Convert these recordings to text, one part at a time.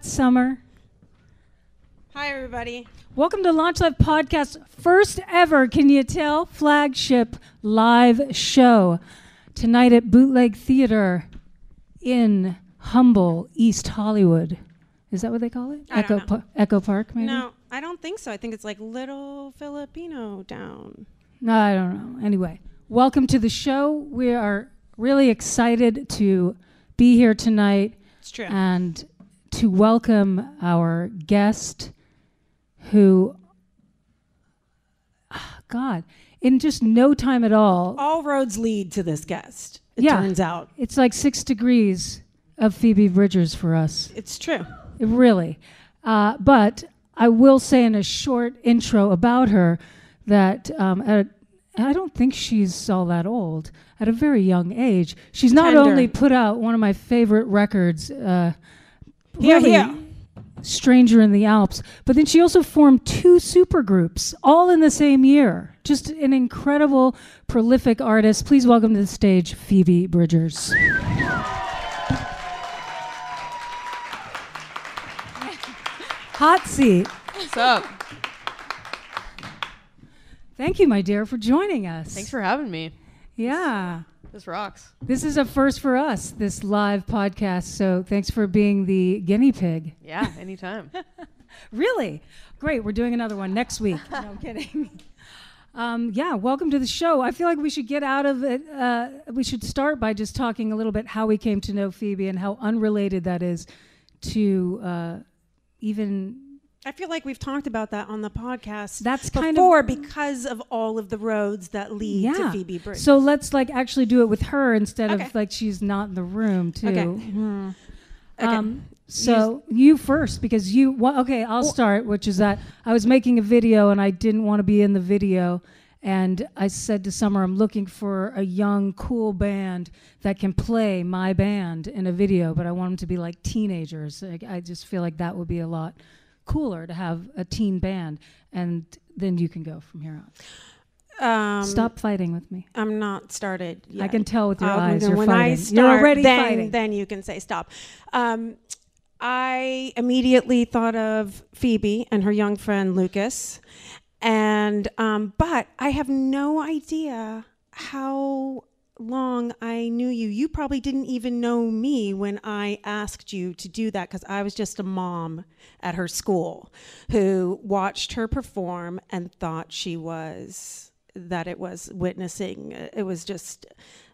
Summer. Hi, everybody. Welcome to Launch Live Podcast, first ever, can you tell, flagship live show tonight at Bootleg Theater in Humble, East Hollywood. Is that what they call it? I Echo. Pa- Echo Park, maybe? No, I don't think so. I think it's like Little Filipino Down. No, I don't know. Anyway, welcome to the show. We are really excited to be here tonight It's true. and to welcome our guest who, ah, God, in just no time at all, All roads lead to this guest. It Yeah. turns out it's like six degrees of Phoebe Bridgers for us. it's true. It really. Uh, but I will say in a short intro about her that um, at, I don't think she's all that old. At a very young age, she's not Tender. only put out one of my favorite records, uh, Here, really here. Stranger in the Alps, but then she also formed two supergroups all in the same year. Just an incredible, prolific artist. Please welcome to the stage Phoebe Bridgers. Hot seat. What's up? Thank you, my dear, for joining us. Thanks for having me. Yeah. This rocks. This is a first for us, this live podcast. So thanks for being the guinea pig. Yeah, anytime. Really? Great. We're doing another one next week. no, I'm kidding. Um, yeah, welcome to the show. I feel like we should get out of it. Uh, we should start by just talking a little bit how we came to know Phoebe and how unrelated that is to uh, even. I feel like we've talked about that on the podcast That's kind before of because of all of the roads that lead yeah. to Phoebe Bridge. So let's like actually do it with her instead Okay. of like she's not in the room too. Okay. Hmm. Okay. Um, so you first because you well, okay i'll start which is that i was making a video and i didn't want to be in the video and i said to summer i'm looking for a young cool band that can play my band in a video but i want them to be like teenagers Like, i just feel like that would be a lot cooler to have a teen band and then you can go from here on um, stop fighting with me I'm not started yet. i can tell with your Uh, eyes you're I fighting start, you're already then, fighting then you can say stop. Um, I immediately thought of Phoebe and her young friend Lucas, and um, but I have no idea how long I knew you. You probably didn't even know me when I asked you to do that because I was just a mom at her school who watched her perform and thought she was that it was witnessing. It was just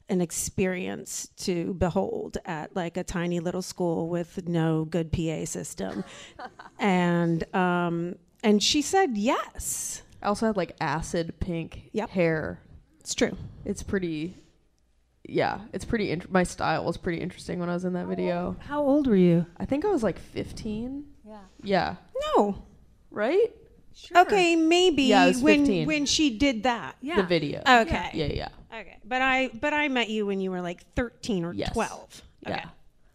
an experience to behold at like a tiny little school with no good PA system, and um, and she said yes. I also had like acid pink Yep. hair. It's true. It's pretty. Yeah, it's pretty. Int- my style was pretty interesting when I was in that video. how old were you I think I was like 15. yeah Yeah. No. Right. Sure. Okay, maybe Yeah, I was when 15. when she did that. yeah The video. Okay. Yeah, yeah. Okay. But I but I met you when you were like 13 or Yes. 12. Okay. Yeah.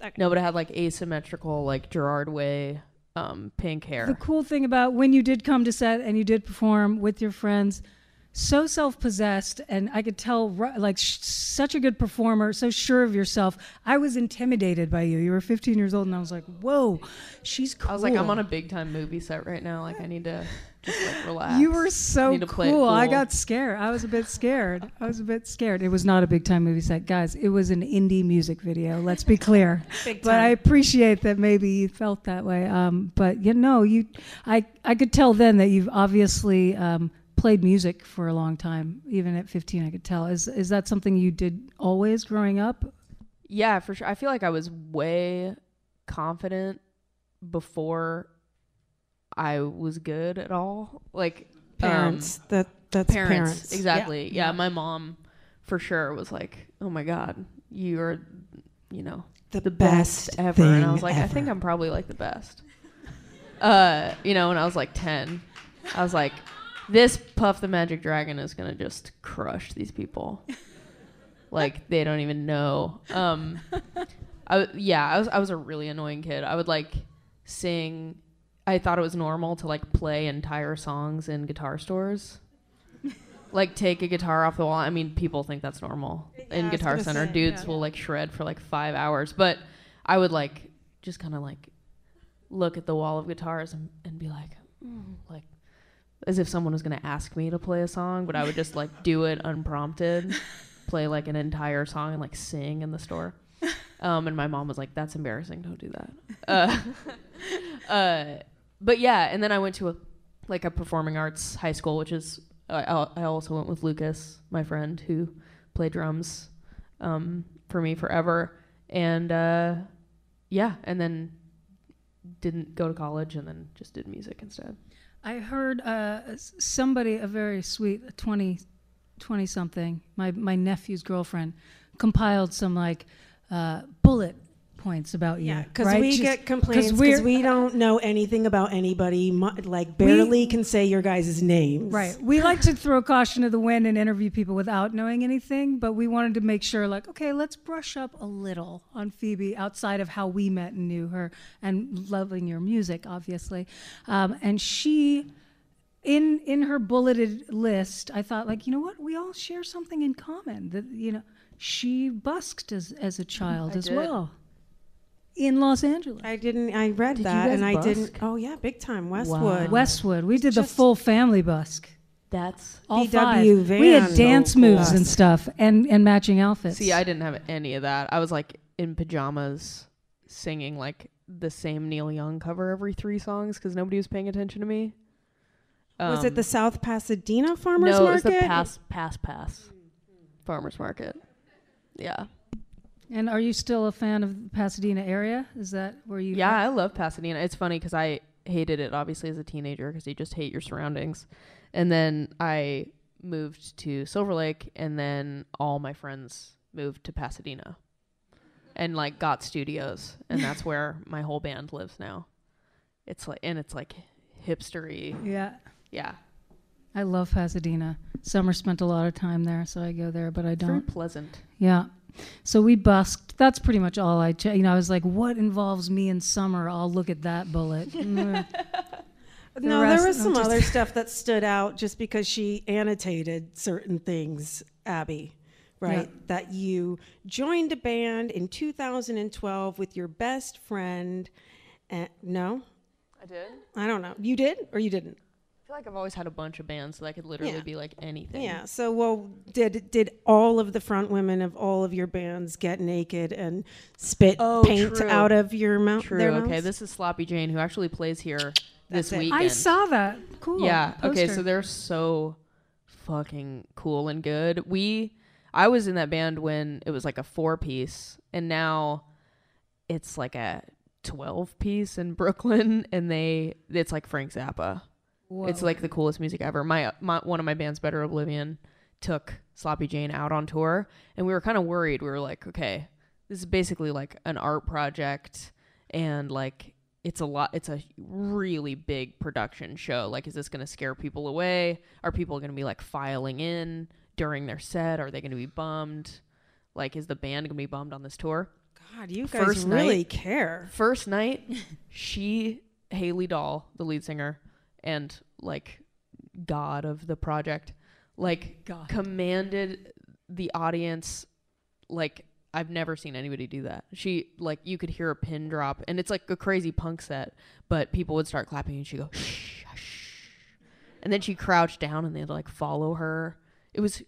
Okay. No, but I had like asymmetrical, like Gerard Way, um, pink hair. The cool thing about when you did come to set and you did perform with your friends, so self-possessed, and I could tell like sh- such a good performer, so sure of yourself. I was intimidated by you. You were 15 years old, and I was like, "Whoa, she's cool." I was like, I'm on a big time movie set right now. Like, I need to just like relax. You were so to cool. I got scared. I was a bit scared. I was a bit scared. It was not a big time movie set, guys. It was an indie music video. Let's be clear. Big but I appreciate that maybe you felt that way. Um, but you know, you, I, I could tell then that you've obviously um, played music for a long time. Even at 15, I could tell. Is is that something you did always growing up? Yeah, for sure. I feel like I was way confident before I was good at all. Like parents. um, that that's parents, parents. exactly. Yeah. Yeah. my mom for sure was like, "Oh my god, you are, you know, The, the best, best, ever." And I was like, "I think I'm probably like the best." Uh, you know, when I was like 10, I was like, "This Puff the Magic Dragon is gonna just crush these people." like they don't even know. Um, I yeah, I was I was a really annoying kid. I would like sing. I thought it was normal to like play entire songs in guitar stores. like take a guitar off the wall. I mean, people think that's normal Yeah, in Guitar Center. say, Dudes yeah. will like shred for like five hours, but I would like just kind of like look at the wall of guitars and, and be like, mm, like as if someone was gonna ask me to play a song, but I would just like do it unprompted, play like an entire song and like sing in the store. Um, and my mom was like, "That's embarrassing. Don't do that." Uh, uh, but yeah, and then I went to a like a performing arts high school, which is I, I also went with Lucas, my friend who played drums um, for me forever, and uh, yeah, and then didn't go to college, and then just did music instead. I heard uh, somebody, a very sweet 20, 20 something, my, my nephew's girlfriend, compiled some like uh, bullet points about you. Yeah, because right? we She's- get complaints because we're- don't know anything about anybody. Like barely can say your guys' names. Right. We like to throw caution to the wind and interview people without knowing anything, but we wanted to make sure, like, okay, let's brush up a little on Phoebe outside of how we met and knew her and loving your music, obviously. Um, and she, in in her bulleted list, I thought, like, you know what? We all share something in common. That you know, she busked as as a child I as did. well in Los Angeles. I didn't. I read Did that, guys and I didn't. Oh yeah, big time Westwood. Westwood. We did the full family busk. That's All VW five. van. We had dance cool. moves and stuff, and and matching outfits. See, I didn't have any of that. I was like in pajamas singing like the same Neil Young cover every three songs because nobody was paying attention to me. was it Um, the South Pasadena Farmers no, Market? it was the Pass Pass Pass Farmers Market. Yeah, And are you still a fan of the Pasadena area? Is that where you? yeah, I love Pasadena. It's funny because I hated it obviously as a teenager because you just hate your surroundings, and then I moved to Silver Lake, and then all my friends moved to Pasadena, and like got studios, and that's where my whole band lives now. It's like and it's like hipstery, Yeah. yeah, I love Pasadena. Summer spent a lot of time there, so I go there, but I don't. pleasant. Yeah. So we busked. That's pretty much all I. Ch- you know, I was like, what involves me in summer? I'll look at that bullet. Mm. The no, rest- there was some just- other stuff that stood out just because she annotated certain things, Abby, right? Yeah. That you joined a band in 2012 with your best friend. And, no, I did. I don't know. You did or you didn't? I feel like I've always had a bunch of bands, so that could literally Yeah. be like anything. Yeah. So, well, did did all of the front women of all of your bands get naked and spit Oh, paint true. out of your mouth? True. Their Okay, mouths? this is Sloppy Jane, who actually plays here this That's it. weekend. I saw that. Cool. Yeah. Okay. So they're so fucking cool and good. We, I was in that band when it was like a four piece, and now it's like a twelve piece in Brooklyn, and they it's like Frank Zappa. It's like the coolest music ever. My, my one of my bands, Better Oblivion, took Sloppy Jane out on tour, and we were kind of worried. We were like, okay, this is basically like an art project, and like it's a lot. It's a really big production show. Like, is this going to scare people away? Are people going to be like filing in during their set? Are they going to be bummed? Like, is the band going to be bummed on this tour? God, you guys First really night- care. First night, she, Haley Dahl the lead singer, and like god of the project, like God. commanded the audience like I've never seen anybody do that. She like you could hear a pin drop and it's like a crazy punk set, but people would start clapping and she'd go shh, shh. And then she crouched down and they'd like follow her. It was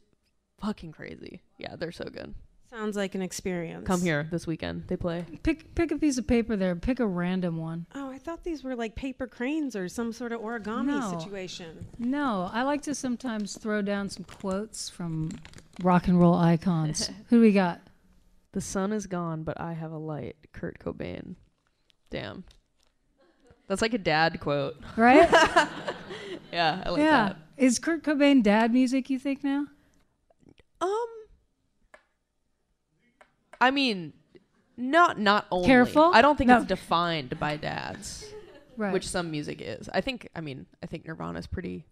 fucking crazy. Yeah, they're so good. Sounds like an experience. Come here this weekend. They play. Pick pick a piece of paper there. Pick a random one. Oh, I thought these were like paper cranes or some sort of origami No. situation. No, I like to sometimes throw down some quotes from rock and roll icons. Who do we got? The sun is gone, but I have a light. Kurt Cobain. Damn. That's like a dad quote. Right? Yeah, I like yeah. that. Is Kurt Cobain dad music? You think now? Um I mean not not only. Careful. I don't think No. it's defined by dads, Right. which some music is. I think I mean, I think Nirvana's pretty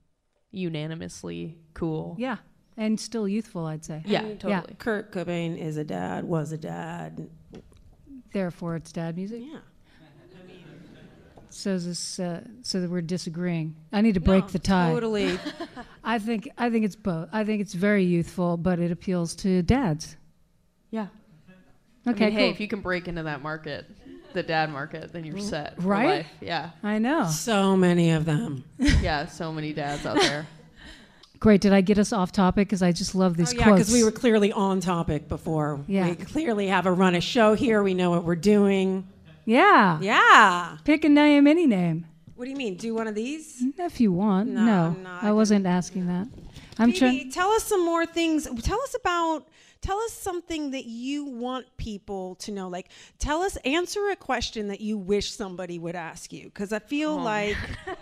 unanimously cool. yeah, and still youthful, I'd say. Yeah, And totally. Kurt Cobain is a dad, was a dad. Therefore, it's dad music. Yeah. So this uh, so that we're disagreeing. I need to break the tie. Totally. I think I think it's both. I think it's very youthful, but it appeals to dads. Yeah. Okay, I mean, hey, if you can break into that market, the dad market, then you're set. for Right? life. Yeah. I know. So many of them. Yeah. So many dads out there. Great. Did I get us off topic? Because I just love these Oh, yeah, quotes. because we were clearly on topic before. Yeah. We clearly have a run a show here. We know what we're doing. yeah. Yeah. Pick a name, any name, What do you mean? Do one of these? if you want. No, No, I'm not. I wasn't asking that. I'm trying. Phoebe, tell us some more things. Tell us about. Tell us something that you want people to know. Like, tell us, answer a question that you wish somebody would ask you. Because I feel like.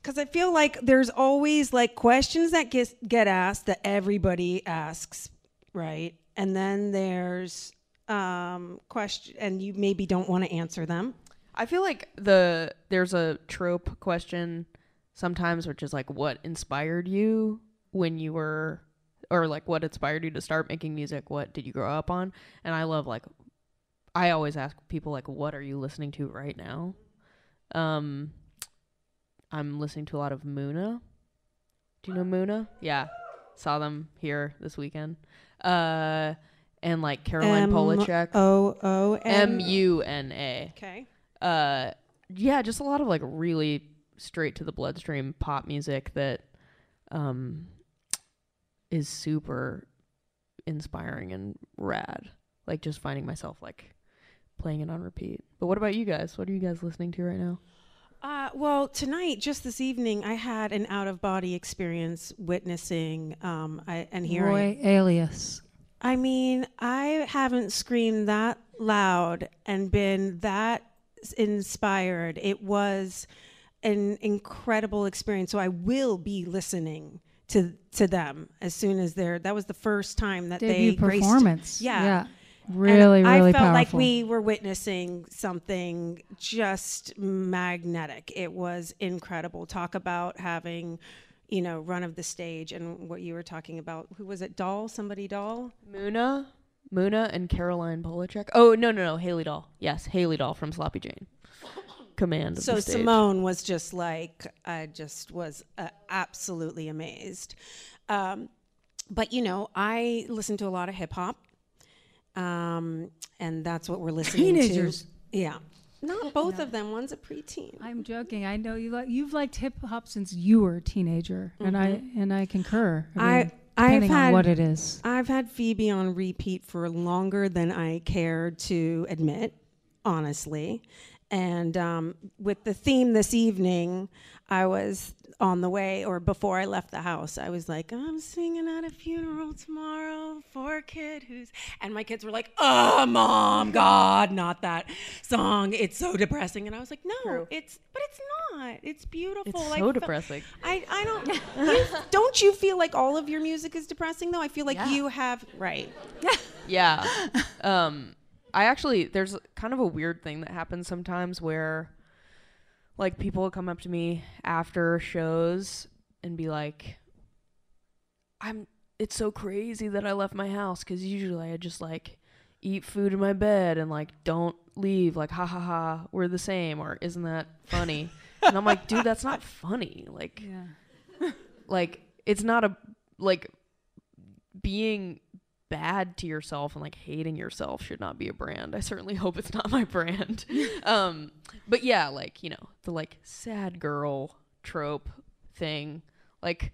Because I feel like there's always like questions that get get asked that everybody asks, right? And then there's um, question, and you maybe don't want to answer them. I feel like the there's a trope question sometimes, which is like, what inspired you when you were, or like what inspired you to start making music? What did you grow up on? And I love like, I always ask people like, what are you listening to right now? Um, I'm listening to a lot of Muna. Do you know Muna? Yeah, saw them here this weekend. Uh, and like Caroline M Polachek. O O M M. U N A Okay. uh yeah just a lot of like really straight to the bloodstream pop music that um is super inspiring and rad like just finding myself like playing it on repeat but what about you guys what are you guys listening to right now Uh, well, tonight, just this evening, I had an out of body experience witnessing um, I, and hearing. Roy Alias. I mean, I haven't screamed that loud and been that inspired. It was an incredible experience. So I will be listening to to them as soon as they're. That was the first time that Debut they graced- performance. Yeah. Yeah. and Really, I felt powerful. like we were witnessing something just magnetic. It was incredible. Talk about having, you know, run of the stage and what you were talking about. Who was it? Dahl? Somebody Dahl? Muna Muna and Caroline Polachek oh no no no Haley Dahl yes Haley Dahl from Sloppy Jane command of So the stage. Simone was just like, I just was uh, absolutely amazed. Um, but you know, I listen to a lot of hip hop, um, and that's what we're listening Teenagers. to. Yeah, not both of them. One's a preteen. I'm joking. I know you like you've liked hip hop since you were a teenager, and I and I concur. I, Mm-hmm. I- mean, I've depending on what it is. I've had Phoebe on repeat for longer than I care to admit, honestly. And um, with the theme this evening, I was on the way, or before I left the house, I was like, I'm singing at a funeral tomorrow for a kid who's. And my kids were like, Oh, mom, God, not that song. It's so depressing. And I was like, No, True. it's, but it's not. It's beautiful. it's Like, so fe- depressing I, I don't you, don't you feel like all of your music is depressing though? I feel like Yeah. you have right. Yeah. um I actually there's kind of a weird thing that happens sometimes where like people come up to me after shows and be like I'm it's so crazy that I left my house cuz usually I just like eat food in my bed and like don't leave like ha ha ha we're the same or isn't that funny? and I'm like dude that's not funny. Like Yeah. like it's not a like being bad to yourself and like hating yourself should not be a brand. I certainly hope it's not my brand. um but yeah, like, you know, the like sad girl trope thing. Like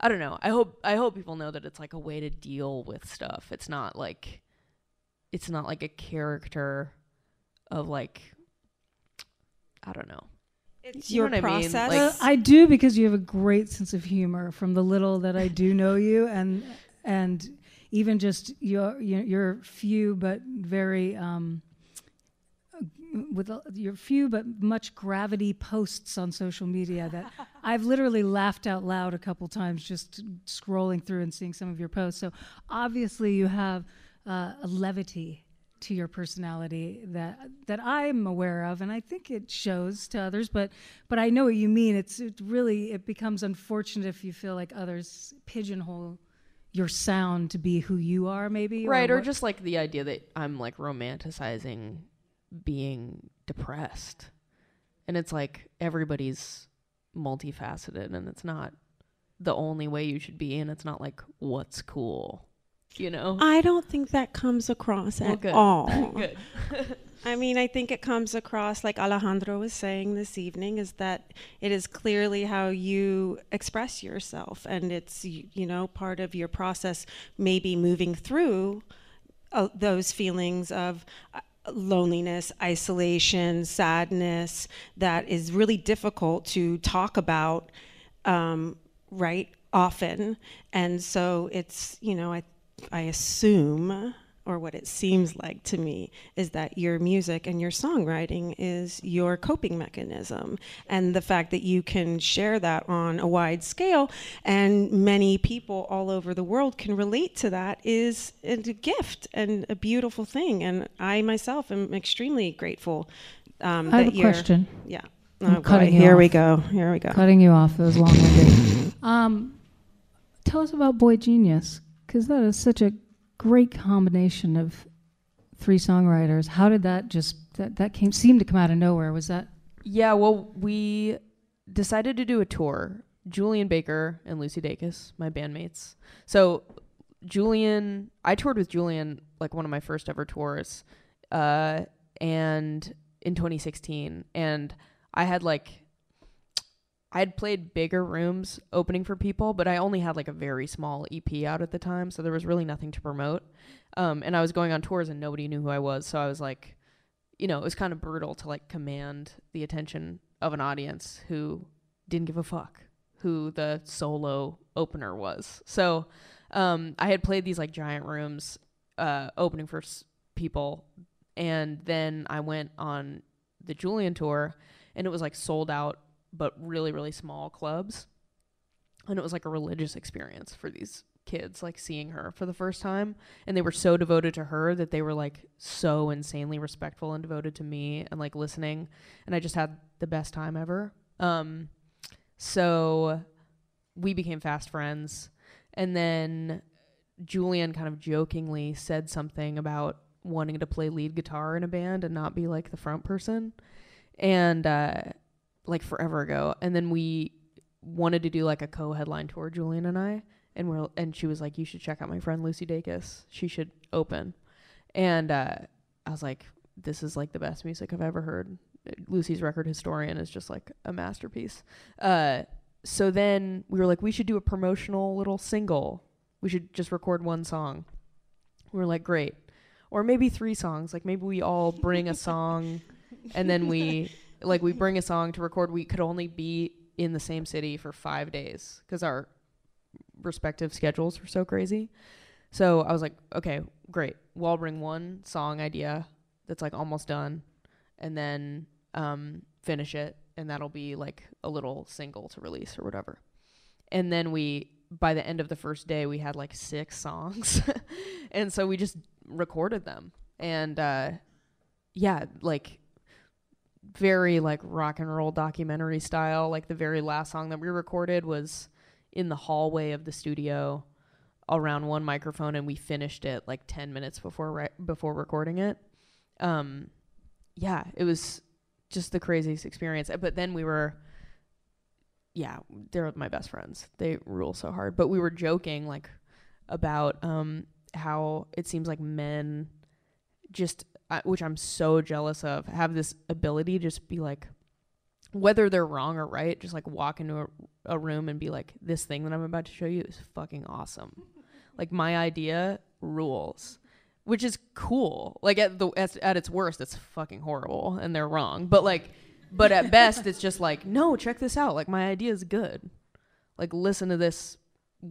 I don't know. I hope I hope people know that it's like a way to deal with stuff. It's not like it's not like a character of like I don't know. It's You know your I mean? process. Like- Well, I do because you have a great sense of humor from the little that I do know you, and and even just your your, few but very um, with your few but much gravity posts on social media that I've literally laughed out loud a couple times just scrolling through and seeing some of your posts. So obviously you have uh, a levity to your personality that that I'm aware of, and I think it shows to others. But but I know what you mean. It's it really it becomes unfortunate if you feel like others pigeonhole your sound to be who you are, maybe. right or what- just like the idea that i'm like romanticizing being depressed and it's like everybody's multifaceted and it's not the only way you should be and it's not like what's cool you know. I don't think that comes across Well, at good. all. I mean, I think it comes across like Alejandro was saying this evening is that it is clearly how you express yourself and it's you know part of your process maybe moving through uh, those feelings of uh, loneliness, isolation, sadness that is really difficult to talk about um, right often. And so it's you know I I assume or what it seems like to me is that your music and your songwriting is your coping mechanism and the fact that you can share that on a wide scale and many people all over the world can relate to that is a gift and a beautiful thing and I myself am extremely grateful um, I have a you're question. yeah I'm Oh, boy. cutting you here we off. go here we go Cutting you off. It was long winded. um, tell us about Boy Genius, because that is such a great combination of three songwriters. How did that just that that came seemed to come out of nowhere? Was that Yeah, well, we decided to do a tour. Julien Baker and Lucy Dacus, my bandmates. So Julien, I toured with Julien like one of my first ever tours, uh, and in 2016, and I had like. I had played bigger rooms opening for people, but I only had like a very small EP out at the time, so there was really nothing to promote. Um, and I was going on tours and nobody knew who I was, so I was like, you know, it was kind of brutal to like command the attention of an audience who didn't give a fuck who the solo opener was. So um, I had played these like giant rooms uh, opening for s- people, and then I went on the Julien tour, and it was like sold out, but really really small clubs, and it was like a religious experience for these kids like seeing her for the first time. And they were so devoted to her that they were like so insanely respectful and devoted to me and like listening. And i just had the best time ever. Um so we became fast friends. And then julien kind of jokingly said something about wanting to play lead guitar in a band and not be like the front person. And uh like forever ago and then we wanted to do like a co-headline tour julien and i and we're and she was like you should check out my friend lucy dacus. She should open. And uh i was like this is like the best music i've ever heard. Lucy's record historian is just like a masterpiece. Uh so then we were like we should do a promotional little single. We should just record one song. We were like great. Or maybe three songs. Like maybe we all bring a song and then we like we bring a song to record we could only be in the same city for five days because our respective schedules were so crazy. So i was like okay great. We'll bring one song idea that's like almost done and then um, finish it and that'll be like a little single to release or whatever. And then we by the end of the first day we had like six songs. And so we just recorded them. And uh yeah like very like rock and roll documentary style. Like the very last song that we recorded was in the hallway of the studio around one microphone and we finished it like 10 minutes before re- before recording it. Um yeah it was just the craziest experience. But then we were yeah they're my best friends. They rule so hard. But we were joking like about um how it seems like men just uh, which I'm so jealous of have this ability just be like whether they're wrong or right just like walk into a, a room and be like this thing that I'm about to show you is fucking awesome. Like my idea rules which is cool. Like at the at, at its worst it's fucking horrible and they're wrong. But like but at best it's just like no check this out. Like my idea is good. Like listen to this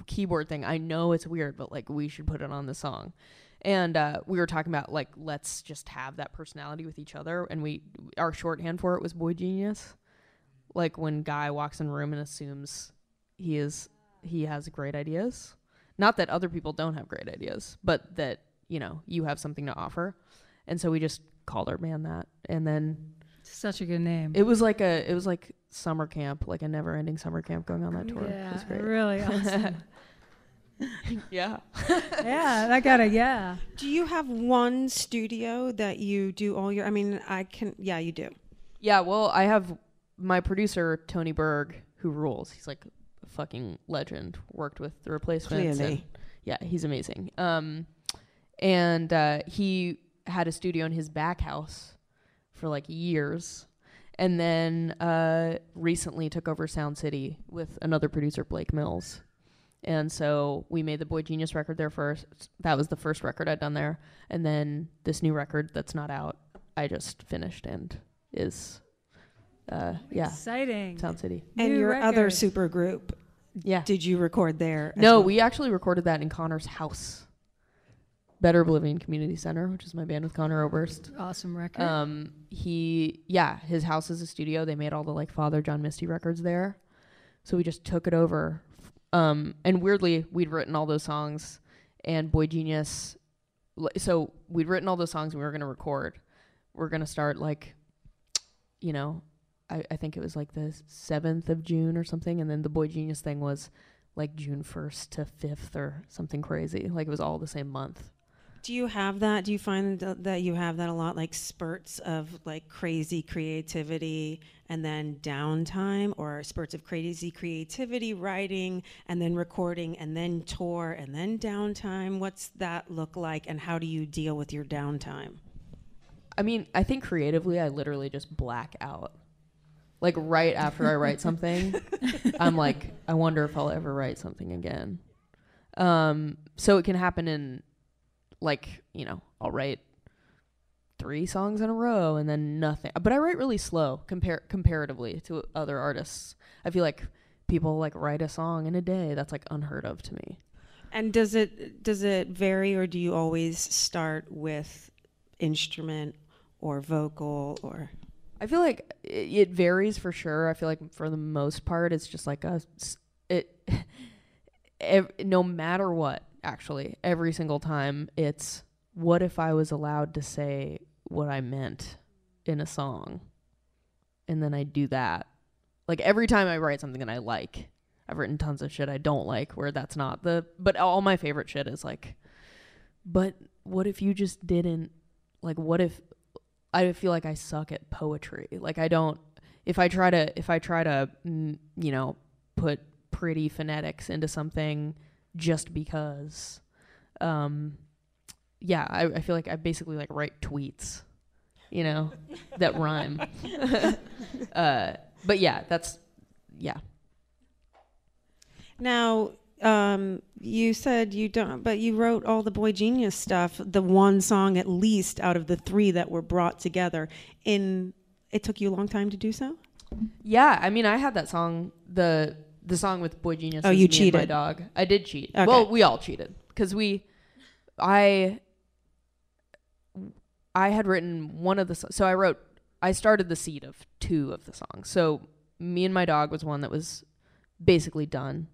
keyboard thing. I know it's weird but like we should put it on the song and uh, we were talking about like let's just have that personality with each other. And we our shorthand for it was boy genius. Like when guy walks in a room and assumes he is he has great ideas. Not that other people don't have great ideas but that you know you have something to offer. And so we just called our band that. And then such a good name? it was like a it was like summer camp like a never ending summer camp going on that tour. It yeah, was great. really awesome. yeah yeah, I got a yeah. Do you have one studio that you do all your? I mean, I can. Yeah, you do. Yeah, well, I have my producer Tony Berg, who rules. He's like a fucking legend. Worked with the replacements. Clearly. and Yeah, he's amazing. Um, and uh, he had a studio in his back house for like years, and then uh, recently took over Sound City with another producer, Blake Mills. And so we made the Boy Genius record there first. That was the first record I'd done there, and then this new record that's not out, I just finished and is, uh, yeah, Exciting. Sound City. And New your other super group, Yeah. did you record there? No, well? we actually recorded that in Conor's house. Better Oblivion Community Center, which is my band with Conor Oberst. Awesome record. Um, he, yeah, his house is a studio. They made all the like Father John Misty records there, so we just took it over. Um, and weirdly, we'd written all those songs, and Boy Genius. So we'd written all those songs. And we were gonna record. We're gonna start like, you know, I, I think it was like the seventh of June or something, and then the Boy Genius thing was like June first to fifth or something crazy. Like it was all the same month. Do you have that? Do you find that you have that a lot, like spurts of like crazy creativity and then downtime, or spurts of crazy creativity, writing, and then recording, and then tour, and then downtime? What's that look like, and how do you deal with your downtime? I mean, I think creatively, I literally just black out. Like right after I write something, I'm like, I wonder if I'll ever write something again. Um, so it can happen in, like, you know, I'll write three songs in a row and then nothing. But I write really slow compar- comparatively to other artists. I feel like people like write a song in a day. That's like unheard of to me. And does it does it vary, or do you always start with instrument or vocal or? I feel like i- it varies for sure. I feel like for the most part, it's just like a it. ev- no matter what, actually, every single time, it's what if I was allowed to say what I meant in a song, and then I do that. Like every time I write something that I like, I've written tons of shit I don't like where that's not the. But all my favorite shit is like, but what if you just didn't like? What if I feel like I suck at poetry. Like I don't if I try to if I try to mm, you know put pretty phonetics into something just because um yeah, I, I feel like I basically like write tweets, you know, that rhyme. uh but yeah, that's yeah. Now, um, you said you don't, but you wrote all the Boy Genius stuff, the one song at least out of the three that were brought together. In it took you a long time to do so. Yeah, I mean I had that song the the song with Boy Genius Oh, you Me and My dog. I did cheat. Okay. Well, we all cheated cuz we I I had written one of the so I wrote I started the seed of two of the songs. So Me and My Dog was one that was basically done.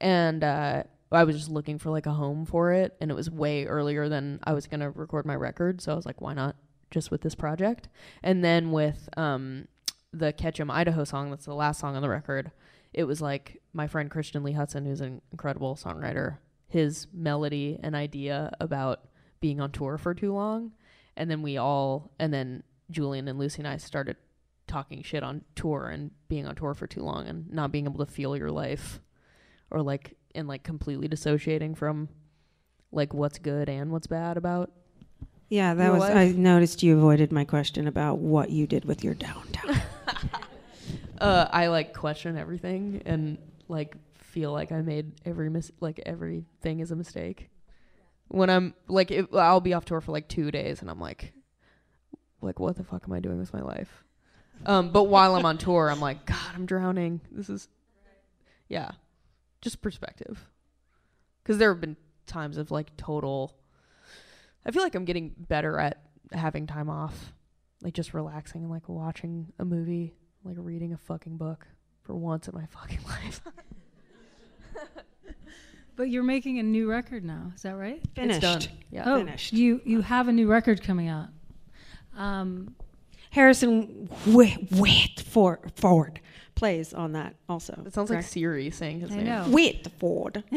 And uh I was just looking for like a home for it and it was way earlier than I was going to record my record, so I was like why not just with this project? And then with um the Ketchum Idaho song, that's the last song on the record, it was like my friend Christian Lee Hutson, who's an incredible songwriter, his melody and idea about being on tour for too long. And then we all, and then Julien and Lucy and I started talking shit on tour and being on tour for too long and not being able to feel your life or like, and like completely dissociating from like what's good and what's bad about. Yeah, that was. life? I noticed you avoided my question about what you did with your downtime. Uh, I like question everything and like feel like I made every mis- like everything is a mistake. When I'm like, it, I'll be off tour for like two days, and I'm like, like what the fuck am I doing with my life? Um, but while I'm on tour, I'm like, God, I'm drowning. This is, yeah, just perspective. Because there have been times of like total. I feel like I'm getting better at having time off, like just relaxing and like watching a movie like reading a fucking book for once in my fucking life. but you're making a new record now. Is that right? Finished. It's done. Yeah. Oh, Finished. you you have a new record coming out. Um, Harrison Whit- Whitford Ford plays on that also. It sounds like? Siri saying his I name. know. Whitford.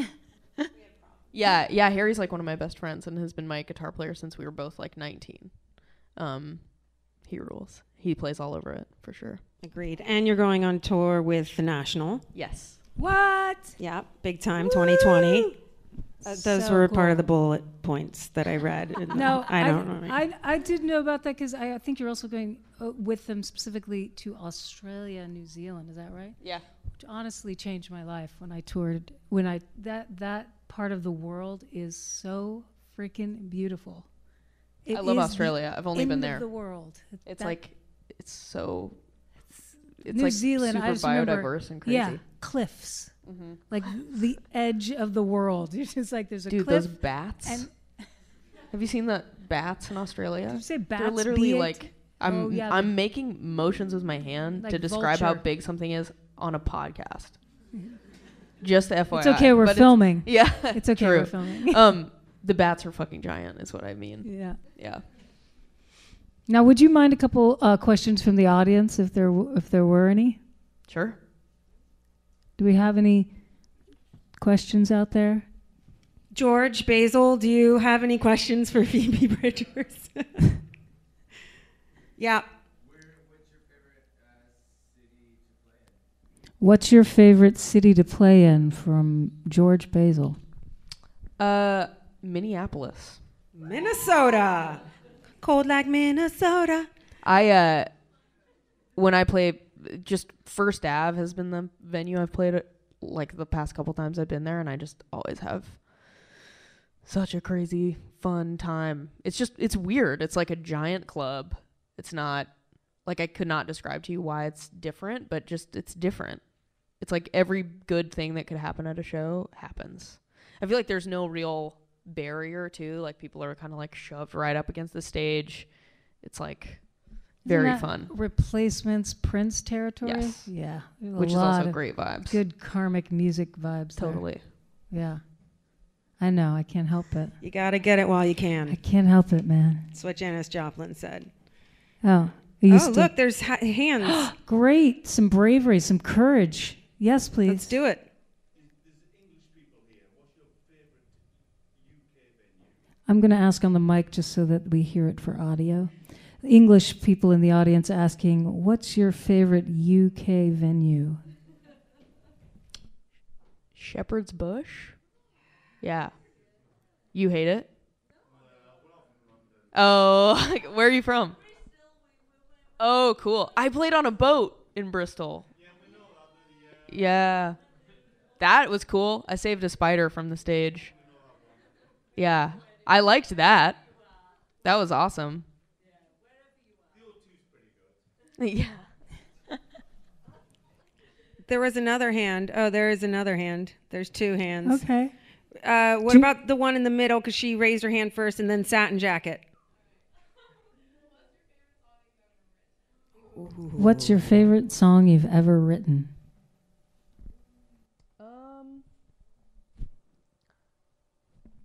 Yeah, yeah. Harry's like one of my best friends and has been my guitar player since we were both like 19. Um, he rules. He plays all over it for sure. Agreed. And you're going on tour with the National. Yes. what? Yeah, big time 2020. Uh, those So were part of the bullet points that I read. in the- No, I don't know. I, I did know about that because I, I think you're also going uh, with them specifically to Australia and New Zealand. Is that right? Yeah. Which honestly changed my life when I toured. When I that that part of the world is so freaking beautiful. It I love Australia. I've only been there. the world. It's That- like it's so it's New like Zealand. super I just remember, and crazy. yeah, cliffs, Mhm. like the edge of the world. You're just like there's a Dude, cliff. those bats. and Have you seen the bats in Australia? did you say bats? They're literally like I'm Oh, yeah, I'm making motions with my hand Like to describe how big something is on a podcast. Just the FYI. It's okay. We're but filming. yeah. It's okay. True. We're filming. um, the bats are fucking giant, is what I mean. yeah. Yeah. Now, would you mind a couple uh, questions from the audience, if there w- if there were any? Sure. Do we have any questions out there? George Basil, do you have any questions for Phoebe Bridgers? yeah. What's your favorite city to play in? From George Basil. Uh, Minneapolis. Minnesota. Cold like Minnesota. I uh, when I play, just First Ave has been the venue I've played at, like the past couple times I've been there, and I just always have such a crazy fun time. It's just it's weird. It's like a giant club. It's not like I could not describe to you why it's different, but just it's different. It's like every good thing that could happen at a show happens. I feel like there's no real barrier too. Like people are kind of like shoved right up against the stage. It's like very Isn't that fun, Replacements Prince territory. Yes. Yeah. which is also great vibes. Good karmic music vibes. there. Totally. Yeah. I know. I can't help it. You got to get it while you can. I can. can't help it, man. That's what Janis Joplin said. Oh. Oh, look, there's ha- hands. Great. Some bravery, some courage. Yes, please. Let's do it. I'm going to ask on the mic just so that we hear it for audio. English people in the audience asking, What's your favorite UK venue? Shepherd's Bush? Yeah. You hate it? Oh, where are you from? Oh, cool. I played on a boat in Bristol. Yeah. That was cool. I saved a spider from the stage. Yeah. I liked that. That was awesome. Yeah. There was another hand. Oh, there is another hand. There's two hands. Okay. Uh, what Do- about the one in the middle? Because she raised her hand first and then satin jacket. What's your favorite song you've ever written?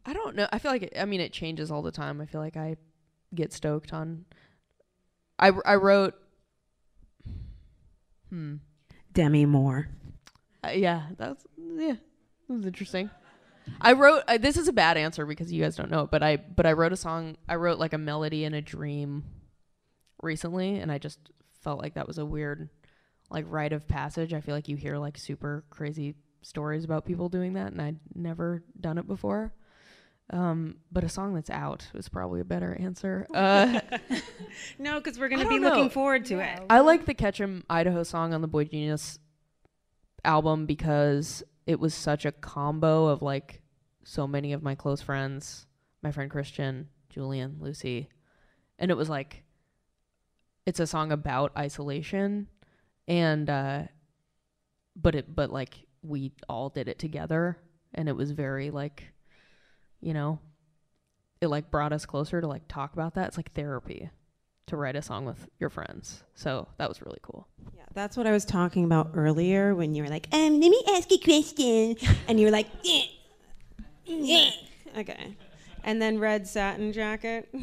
I don't know. I feel like it, I mean it changes all the time. I feel like I get stoked on. I I wrote. Hmm. Demi Moore. Uh, yeah, that's yeah. That was interesting. I wrote. Uh, this is a bad answer because you guys don't know it, but I but I wrote a song. I wrote like a melody in a dream recently, and I just felt like that was a weird like rite of passage. I feel like you hear like super crazy stories about people doing that, and I'd never done it before. Um, but a song that's out is probably a better answer. Uh, No, because we're going to be don't looking forward to it. I like the Ketchum, Idaho song on the Boy Genius album because it was such a combo of like so many of my close friends, my friend Christian, Julien, Lucy, and it was like it's a song about isolation and uh but it but like we all did it together and it was very like you know it like brought us closer to like talk about that it's like therapy to write a song with your friends. So that was really cool. Yeah, that's what I was talking about earlier when you were like, um, let me ask a question. And you were like, yeah. eh." okay. And then red satin jacket.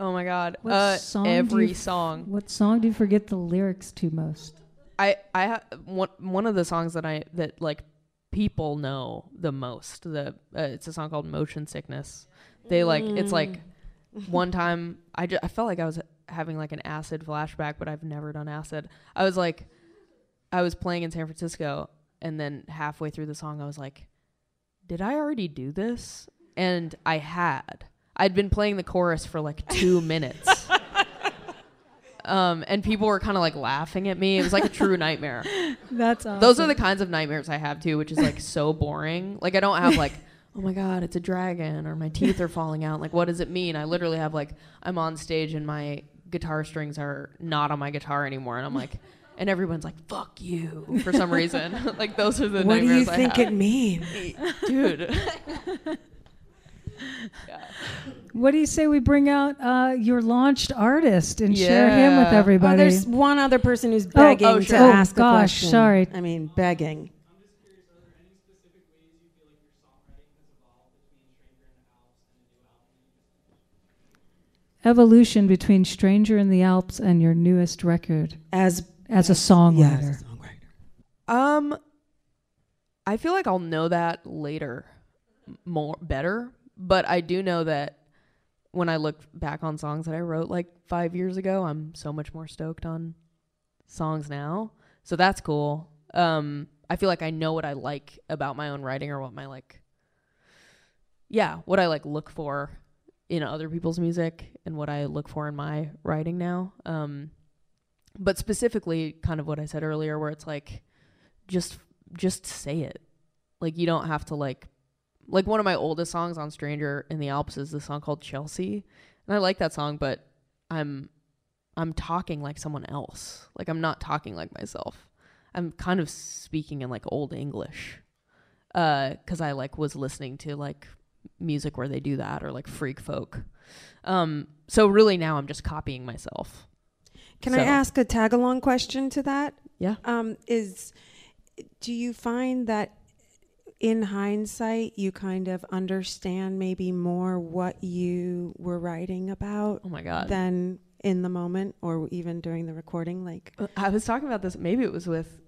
Oh my god. What uh song every you- song. What song do you forget the lyrics to most? I I ha- one one of the songs that I that like people know the most. The uh, it's a song called Motion Sickness. They like it's like one time I ju- I felt like I was having like an acid flashback, but I've never done acid. I was like I was playing in San Francisco and then halfway through the song I was like, "Did I already do this?" And I had. I'd been playing the chorus for like 2 minutes. Um, and people were kind of like laughing at me. It was like a true nightmare. That's awesome. Those are the kinds of nightmares I have too, which is like so boring. Like I don't have like, oh my god, it's a dragon or my teeth are falling out. Like what does it mean? I literally have like I'm on stage and my guitar strings are not on my guitar anymore, and I'm like, and everyone's like, fuck you for some reason. like those are the What do you think it means? dude? What do you say we bring out uh, your launched artist and share him with everybody? Oh, there's one other person who's begging oh, to sure. Oh, ask a gosh, question. sorry. I mean, begging. I'm just curious are there any specific ways you can. Evolution between Stranger in the Alps and your newest record As as a yeah, songwriter. as a songwriter. Um, I feel like I'll know that later, more better. But I do know that when I look back on songs that I wrote like five years ago, I'm so much more stoked on songs now. So that's cool. Um, I feel like I know what I like about my own writing or what my like, yeah, what I like look for in other people's music and what I look for in my writing now. Um, but specifically, kind of what I said earlier, where it's like, just just say it. Like you don't have to like like one of my oldest songs on Stranger in the Alps is the song called Chelsea. And I like that song, but I'm I'm talking like someone else. Like I'm not talking like myself. I'm kind of speaking in like old English. Uh cuz I like was listening to like music where they do that or like freak folk. Um so really now I'm just copying myself. Can I ask a tag along question to that? Yeah. Um, is do you find that in hindsight you kind of understand maybe more what you were writing about Oh my god. than in the moment or even during the recording? Like Uh, I was talking about this. Maybe it was with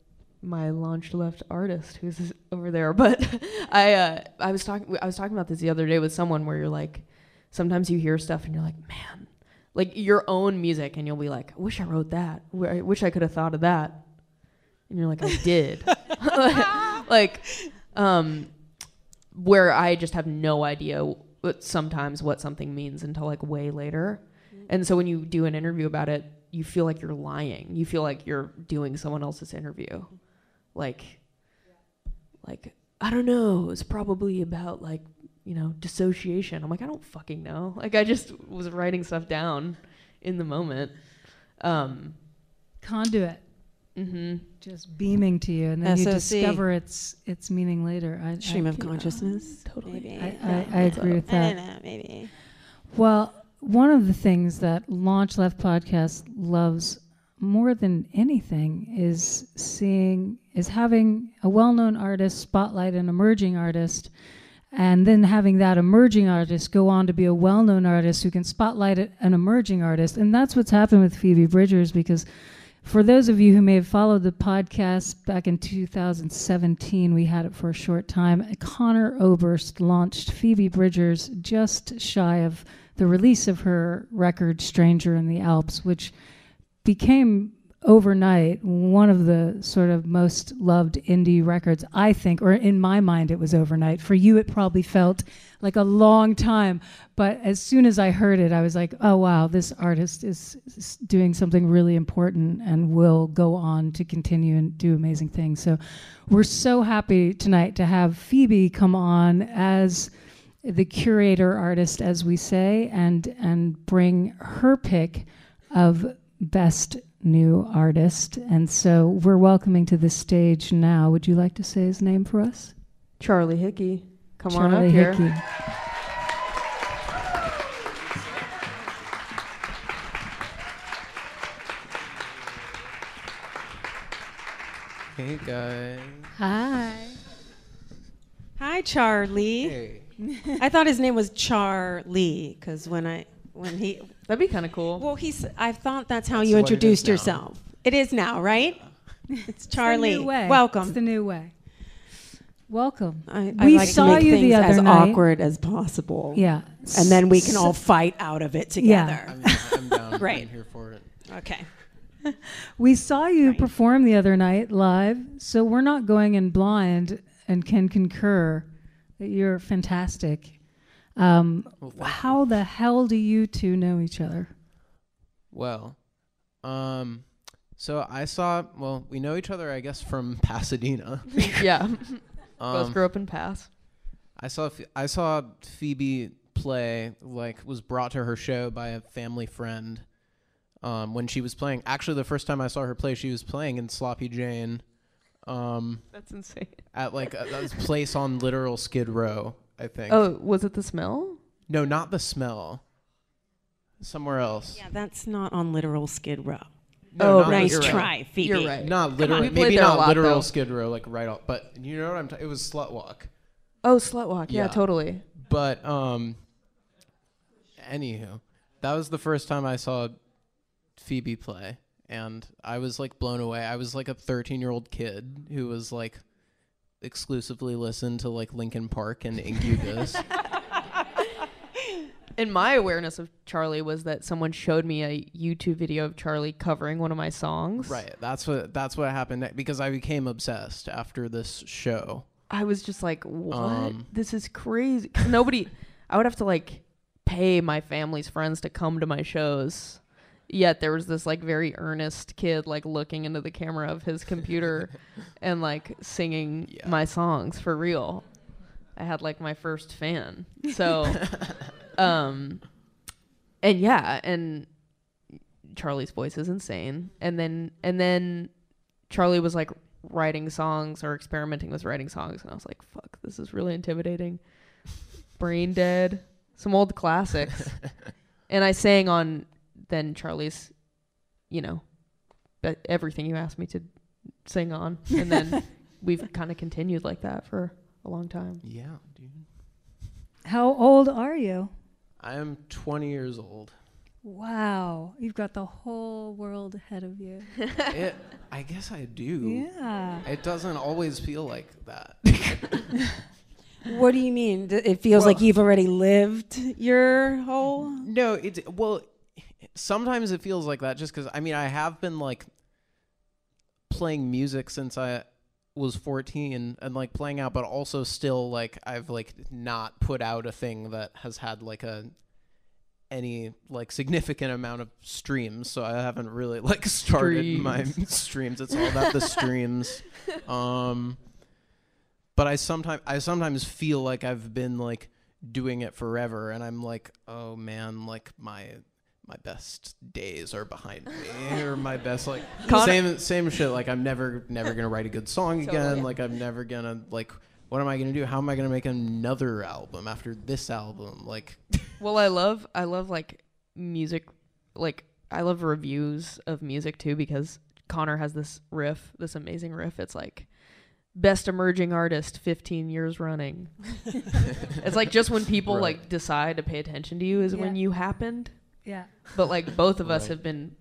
my launch left artist who's over there, but I uh, I was talking I was talking about this the other day with someone where you're like, sometimes you hear stuff and you're like, man, like your own music, and you'll be like, I wish I wrote that. I wish I could have thought of that. And you're like, I did. like, um, where I just have no idea what sometimes what something means until like way later. And so when you do an interview about it, you feel like you're lying. You feel like you're doing someone else's interview. Like like I don't know, it's probably about like, you know, dissociation. I'm like I don't fucking know. Like I just was writing stuff down in the moment. Um Conduit. Mhm. Just beaming to you, and then you discover its its meaning later. I, stream I of feel- consciousness. Totally. Maybe. I, I, I agree with I that. don't know, maybe. Well, one of the things that Launch Left podcast loves more than anything is seeing is having a well-known artist spotlight an emerging artist and then having that emerging artist go on to be a well-known artist who can spotlight an emerging artist and that's what's happened with Phoebe Bridgers because for those of you who may have followed the podcast back in 2017, we had it for a short time. Conor Oberst launched Phoebe Bridgers just shy of the release of her record Stranger in the Alps, which became overnight one of the sort of most loved indie records, I think, or in my mind, it was overnight. For you, it probably felt like a long time. But as soon as I heard it, I was like, oh, wow, this artist is, is doing something really important and will go on to continue and do amazing things. So we're so happy tonight to have Phoebe come on as the curator artist, as we say, and, and bring her pick of best new artist. And so we're welcoming to the stage now. Would you like to say his name for us? Charlie Hickey. Come on up here. Hickey. Hey guys. Hi. Hi, Charlie. Hey. I thought his name was Charlie because when I when he That'd be kind of cool. well he's I thought that's how That's you what it is introduced now. yourself. It is now, right? It's Charlie. It's the new way. Welcome. It's the new way. Welcome. I, I We like saw to make you the things other as night. awkward as possible. Yeah. And then we can all fight out of it Yeah. together. I'm, I'm down. Right. I'm here for it. Okay. We saw you Right. perform the other night live, so we're not going in blind and can concur that you're fantastic. Um, Well, thank you. how the hell do you two know each other? Well, um, so I saw. Well, we know each other, I guess, from Pasadena. yeah. Both Um, grew up in Pass. I saw I saw Phoebe play like was brought to her show by a family friend. Um, when she was playing, actually, the first time I saw her play, she was playing in Sloppy Jane, um, That's insane. at like a, a place on literal Skid Row, I think. Oh, was it the smell? no, not the smell. Somewhere else. Yeah, that's not on literal Skid Row. No, Oh, nice you're try, Phoebe. You're right. Not literal, maybe not lot, literal though. Skid Row, like right off. But you know what I'm? T- it was Slut Walk. Oh, Slut Walk. Yeah, Yeah. totally. But um, anywho, that was the first time I saw Phoebe play, and I was like blown away. I was like a 13 year old kid who was like exclusively listen to like Linkin Park and Incubus. And my awareness of Charlie was that someone showed me a YouTube video of Charlie covering one of my songs. right. That's what that's what happened ne- because I became obsessed after this show. I was just like, what? Um, this is crazy." nobody, I would have to like pay my family's friends to come to my shows. Yet there was this like very earnest kid like looking into the camera of his computer and like singing Yeah. my songs for real. I had like my first fan. So, um, and yeah, and Charlie's voice is insane. And then, and then Charlie was like writing songs or experimenting with writing songs, and I was like, "Fuck, this is really intimidating." Brain Dead, some old classics, and I sang on then Charlie's, you know, but everything you asked me to sing on, and then we've kind of continued like that for a long time. Yeah, dude. How old are you? I am 20 years old. Wow, you've got the whole world ahead of you. it, I guess I do. Yeah. It doesn't always feel like that. What do you mean? It feels Well- like you've already lived your whole. No, it's well. Sometimes it feels like that, just because I mean I have been like playing music since I was 14 and like playing out, but also still like I've like not put out a thing that has had like a any like significant amount of streams. So I haven't really like started my streams. It's all about the streams. Um, but I sometimes I sometimes feel like I've been like doing it forever and I'm like, oh man, like my my best days are behind me or my best like Con- same same shit like I'm never never going to write a good song again Totally. like I'm never going to like what am I going to do how am I going to make another album after this album like Well, I love I love like music like I love reviews of music too because Conor has this riff, this amazing riff. It's like best emerging artist 15 years running. it's like just when people Right. like decide to pay attention to you is when Yeah. you happened. Yeah. But like both of us Right. have been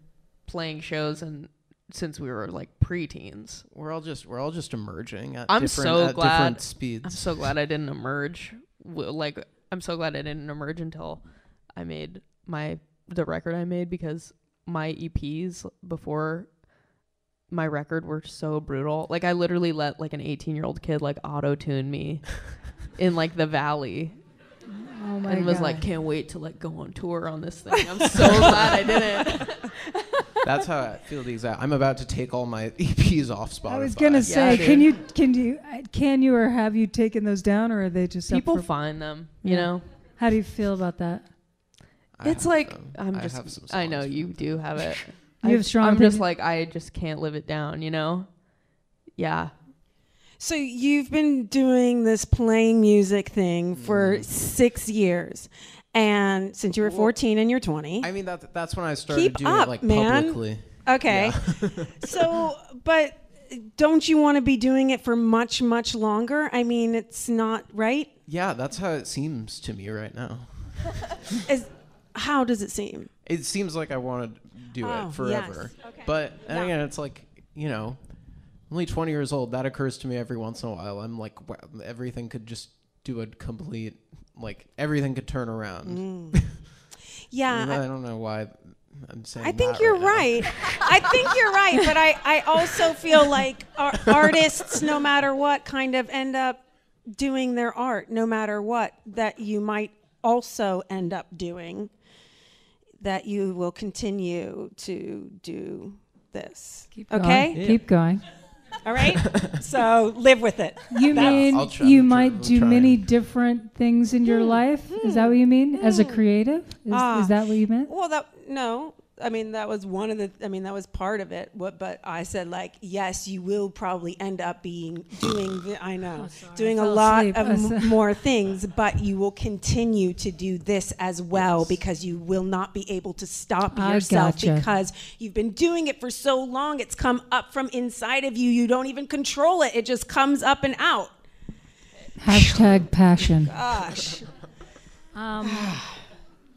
playing shows and since we were like preteens. we're all just we're all just emerging at I'm different, so at glad- different speeds I'm so glad I didn't emerge. w- Like I'm so glad I didn't emerge until I made my the record I made because my EPs before my record were so brutal. Like I literally let like an 18 year old kid like auto tune me in like the valley Oh my and was God. like, can't wait to like go on tour on this thing. I'm so glad I didn't. That's how I feel the exact. I'm about to take all my EPs off Spotify. I was gonna say, dude. can you can you uh, can you or have you taken those down, or are they just up People for- find them, you Yeah. know. How do you feel about that? I it's like them. I'm I just have some I know songs. you do have it. You I- have strong I'm just like I just can't live it down, you know? Yeah. So you've been doing this playing music thing for Mm. six years, and since you were Well, 14 and you're 20. I mean that that's when I started Keep doing up, it like man. publicly. okay. so, but don't you want to be doing it for much, much longer? I mean, it's not right. Yeah, that's how it seems to me right now. Is how does it seem? It seems like I want to do Oh, it forever. yes. Okay. But and Yeah. again, it's like you know, only 20 years old. That occurs to me every once in a while. I'm like, wow, everything could just do a complete like everything could turn around. Mm. Yeah, I- I, don't know why I'm saying. That. I think that you're now. right. I think you're right, but I, I also feel like ar- artists, no matter what, kind of end up doing their art, no matter what, that you might also end up doing, that you will continue to do this. Keep okay? going. Keep going. All right? so live with it. You mean I'll try- you I'm try- might I'm do trying. many different things in your hmm. life? Is that hmm. what you mean? As a hmm. creative? Is, Ah. is that what you meant? Well, that no. I mean, that was one of the. I mean, that was part of it. What, but I said like, yes, you will probably end up being doing. the- I know, doing I a lot asleep. of more things, but you will continue to do this as well because you will not be able to stop I yourself gotcha. because you've been doing it for so long. It's come up from inside of you. You don't even control it. It just comes up and out. Hashtag passion. Gosh, Um,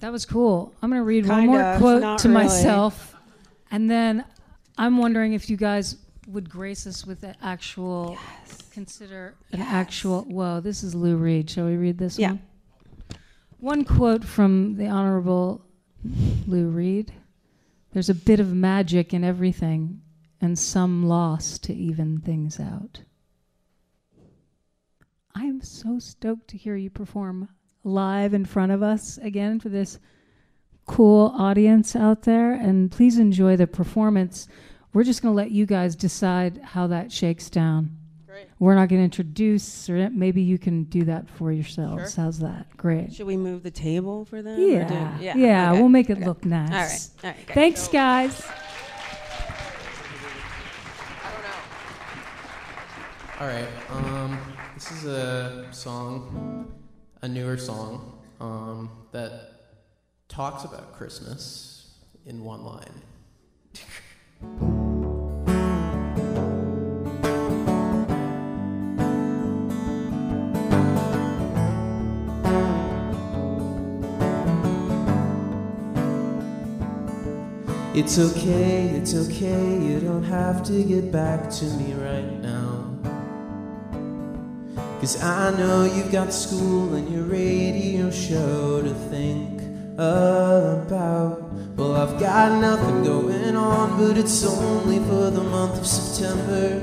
that was cool. I'm going to read one more Kinda, quote to really. myself. And then I'm wondering if you guys would grace us with an actual, consider an actual, whoa, this is Lou Reed. Shall we read this one? Yeah. one? One quote from the Honorable Lou Reed There's a bit of magic in everything, and some loss to even things out. I am so stoked to hear you perform live in front of us again for this cool audience out there. And please enjoy the performance. We're just going to let you guys decide how that shakes down. Great. We're not going to introduce, or maybe you can do that for yourselves. How's that? Great. should we move the table for them? or Yeah. do- Yeah. okay, We'll make it okay. look nice. All right. All right. good. Thanks, guys. All right. Um, this is a song, a newer song, um, that talks about Christmas in one line. It's okay, it's okay, you don't have to get back to me right now. Cause I know you've got school and your radio show to think about. Well, I've got nothing going on, but it's only for the month of September.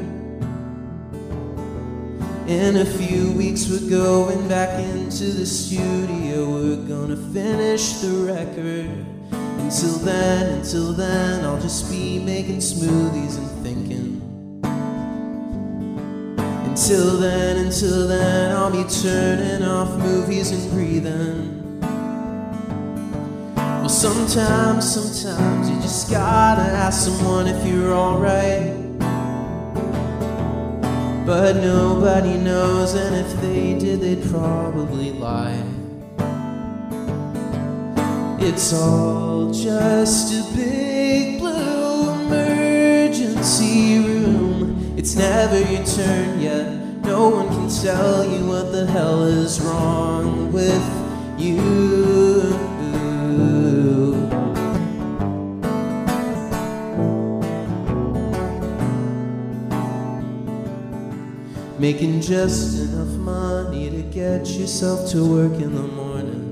In a few weeks, we're going back into the studio. We're gonna finish the record. Until then, until then, I'll just be making smoothies and thinking. Until then, until then, I'll be turning off movies and breathing. Well, sometimes, sometimes you just gotta ask someone if you're alright. But nobody knows, and if they did, they'd probably lie. It's all just a big blue emergency room. It's never your turn yet. No one can tell you what the hell is wrong with you. Making just enough money to get yourself to work in the morning.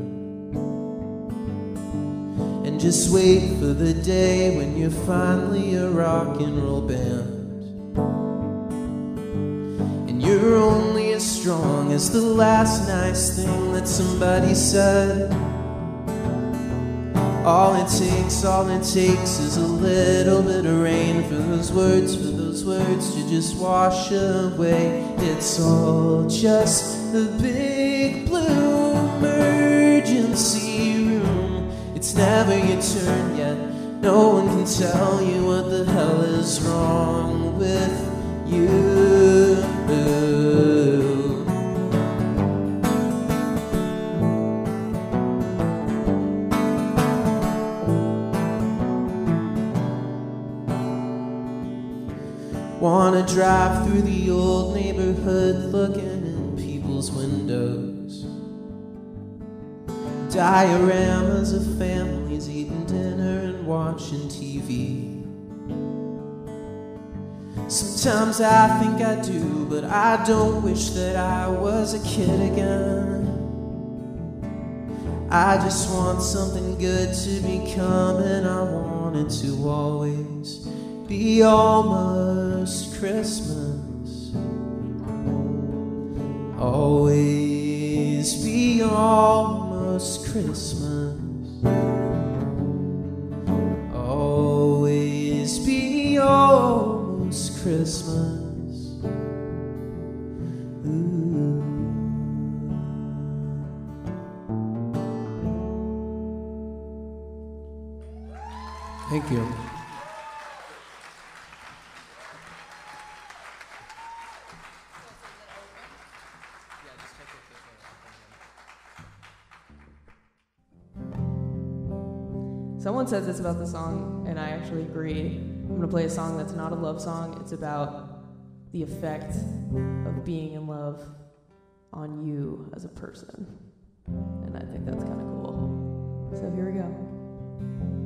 And just wait for the day when you're finally a rock and roll band. You're only as strong as the last nice thing that somebody said. All it takes, all it takes is a little bit of rain for those words, for those words to just wash away. It's all just a big blue emergency room. It's never your turn yet. No one can tell you what the hell is wrong with you. Drive through the old neighborhood looking in people's windows. Dioramas of families eating dinner and watching TV. Sometimes I think I do, but I don't wish that I was a kid again. I just want something good to become, and I want it to always be almost Christmas. Always be almost Christmas. Always be almost Christmas. Ooh. Thank you. Someone says this about the song, and I actually agree. I'm gonna play a song that's not a love song. It's about the effect of being in love on you as a person. And I think that's kind of cool. So here we go.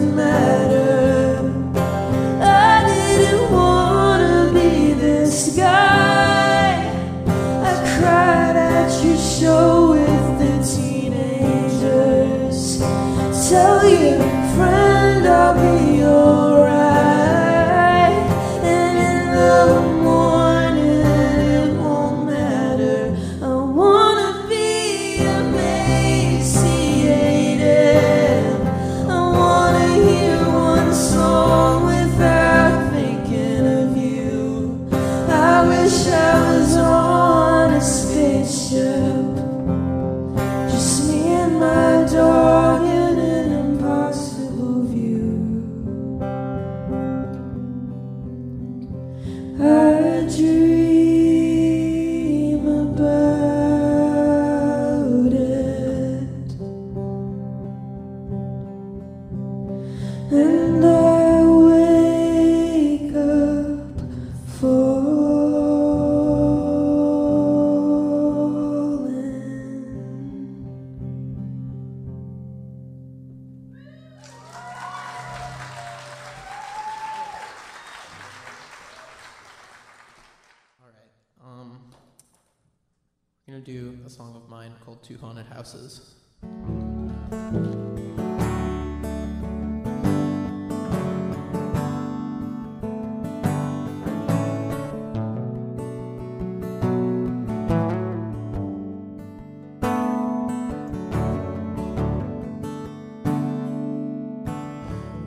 Doesn't matter. Two Haunted Houses.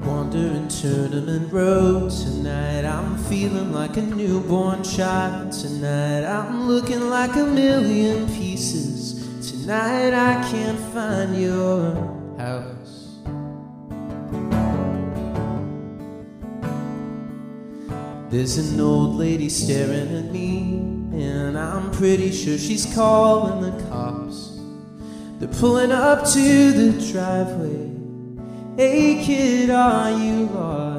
Wandering Tournament Road tonight. I'm feeling like a newborn child tonight. I'm looking like a million pieces. Tonight I can't find your house. There's an old lady staring at me, and I'm pretty sure she's calling the cops. They're pulling up to the driveway. Hey kid, are you lost?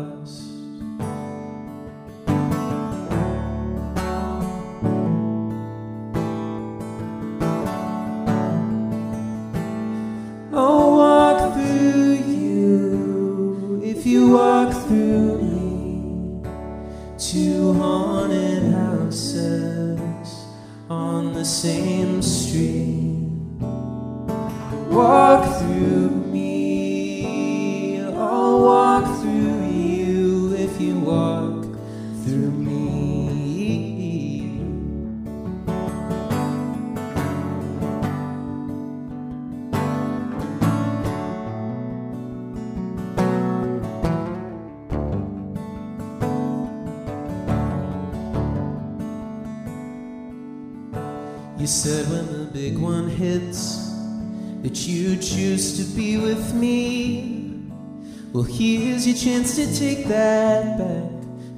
To take that back.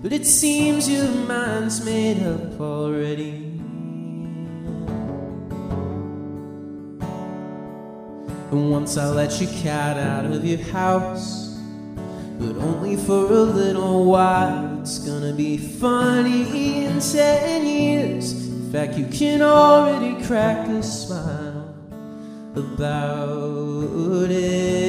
But it seems your mind's made up already. And once I let your cat out of your house, but only for a little while. It's gonna be funny in ten years. In fact, you can already crack a smile about it.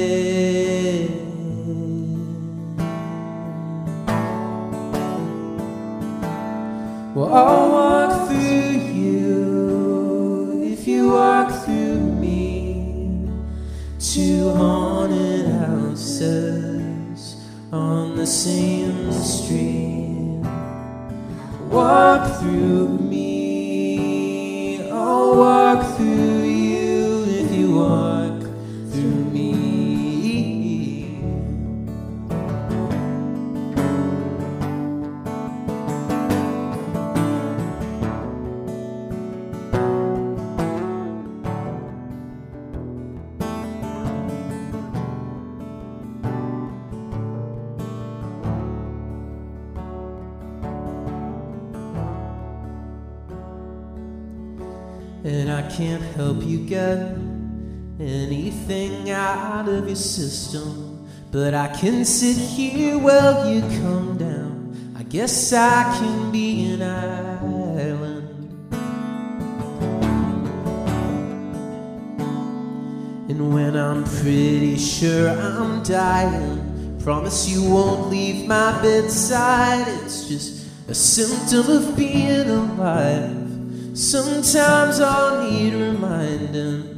I'll walk through you if you walk through me. Two haunted houses on the same street. Walk through get anything out of your system. But I can sit here while you come down. I guess I can be an island. And when I'm pretty sure I'm dying, promise you won't leave my bedside. It's just a symptom of being alive. Sometimes I'll need reminding.